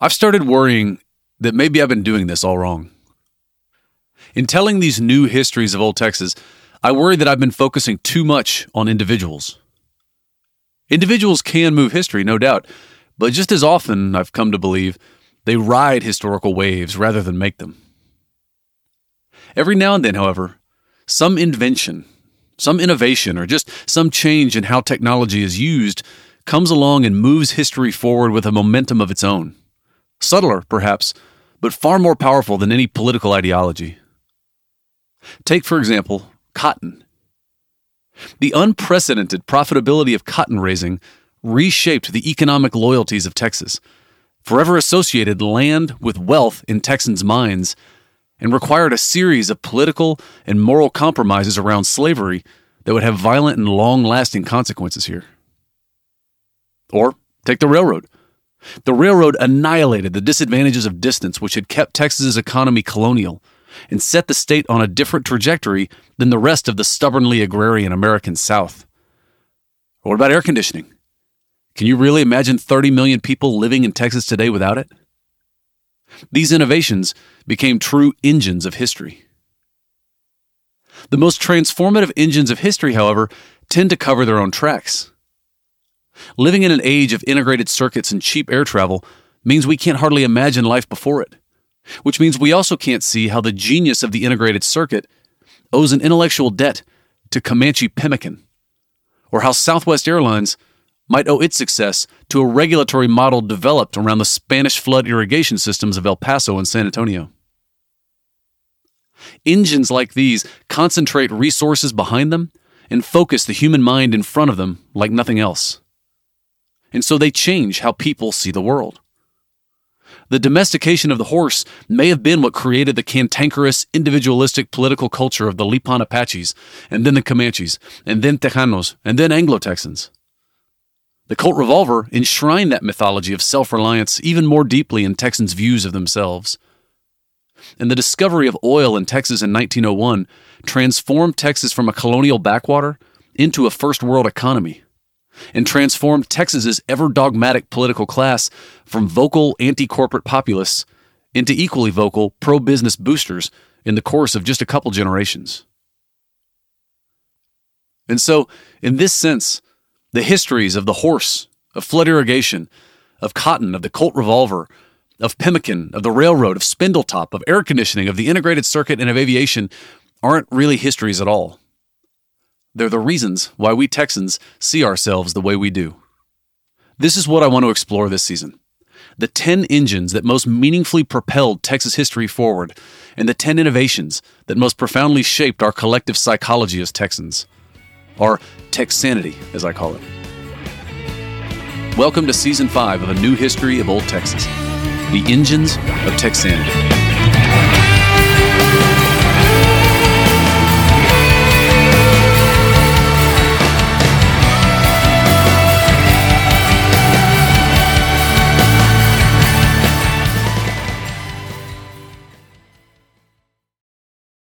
I've started worrying that maybe I've been doing this all wrong. In telling these new histories of Old Texas, I worry that I've been focusing too much on individuals. Individuals can move history, no doubt, but just as often, I've come to believe, they ride historical waves rather than make them. Every now and then, however, some invention, some innovation, or just some change in how technology is used comes along and moves history forward with a momentum of its own. Subtler, perhaps, but far more powerful than any political ideology. Take, for example, cotton. The unprecedented profitability of cotton raising reshaped the economic loyalties of Texas, forever associated land with wealth in Texans' minds, and required a series of political and moral compromises around slavery that would have violent and long lasting consequences here. Or take the railroad. The railroad annihilated the disadvantages of distance which had kept Texas's economy colonial and set the state on a different trajectory than the rest of the stubbornly agrarian American South. What about air conditioning? Can you really imagine 30 million people living in Texas today without it? These innovations became true engines of history. The most transformative engines of history, however, tend to cover their own tracks. Living in an age of integrated circuits and cheap air travel means we can't hardly imagine life before it which means we also can't see how the genius of the integrated circuit owes an intellectual debt to Comanche pemmican, or how Southwest Airlines might owe its success to a regulatory model developed around the Spanish flood irrigation systems of El Paso and San Antonio. Engines like these concentrate resources behind them and focus the human mind in front of them like nothing else. And so they change how people see the world. The domestication of the horse may have been what created the cantankerous, individualistic political culture of the Lipan Apaches, and then the Comanches, and then Tejanos, and then Anglo Texans. The Colt revolver enshrined that mythology of self reliance even more deeply in Texans' views of themselves. And the discovery of oil in Texas in 1901 transformed Texas from a colonial backwater into a first world economy and transformed Texas's ever dogmatic political class from vocal anti corporate populists into equally vocal pro business boosters in the course of just a couple generations. And so, in this sense, the histories of the horse, of flood irrigation, of cotton, of the Colt revolver, of pemmican, of the railroad, of spindletop, of air conditioning, of the integrated circuit, and of aviation aren't really histories at all. They're the reasons why we Texans see ourselves the way we do. This is what I want to explore this season the 10 engines that most meaningfully propelled Texas history forward, and the 10 innovations that most profoundly shaped our collective psychology as Texans. Or Texanity, as I call it. Welcome to Season 5 of A New History of Old Texas The Engines of Texanity.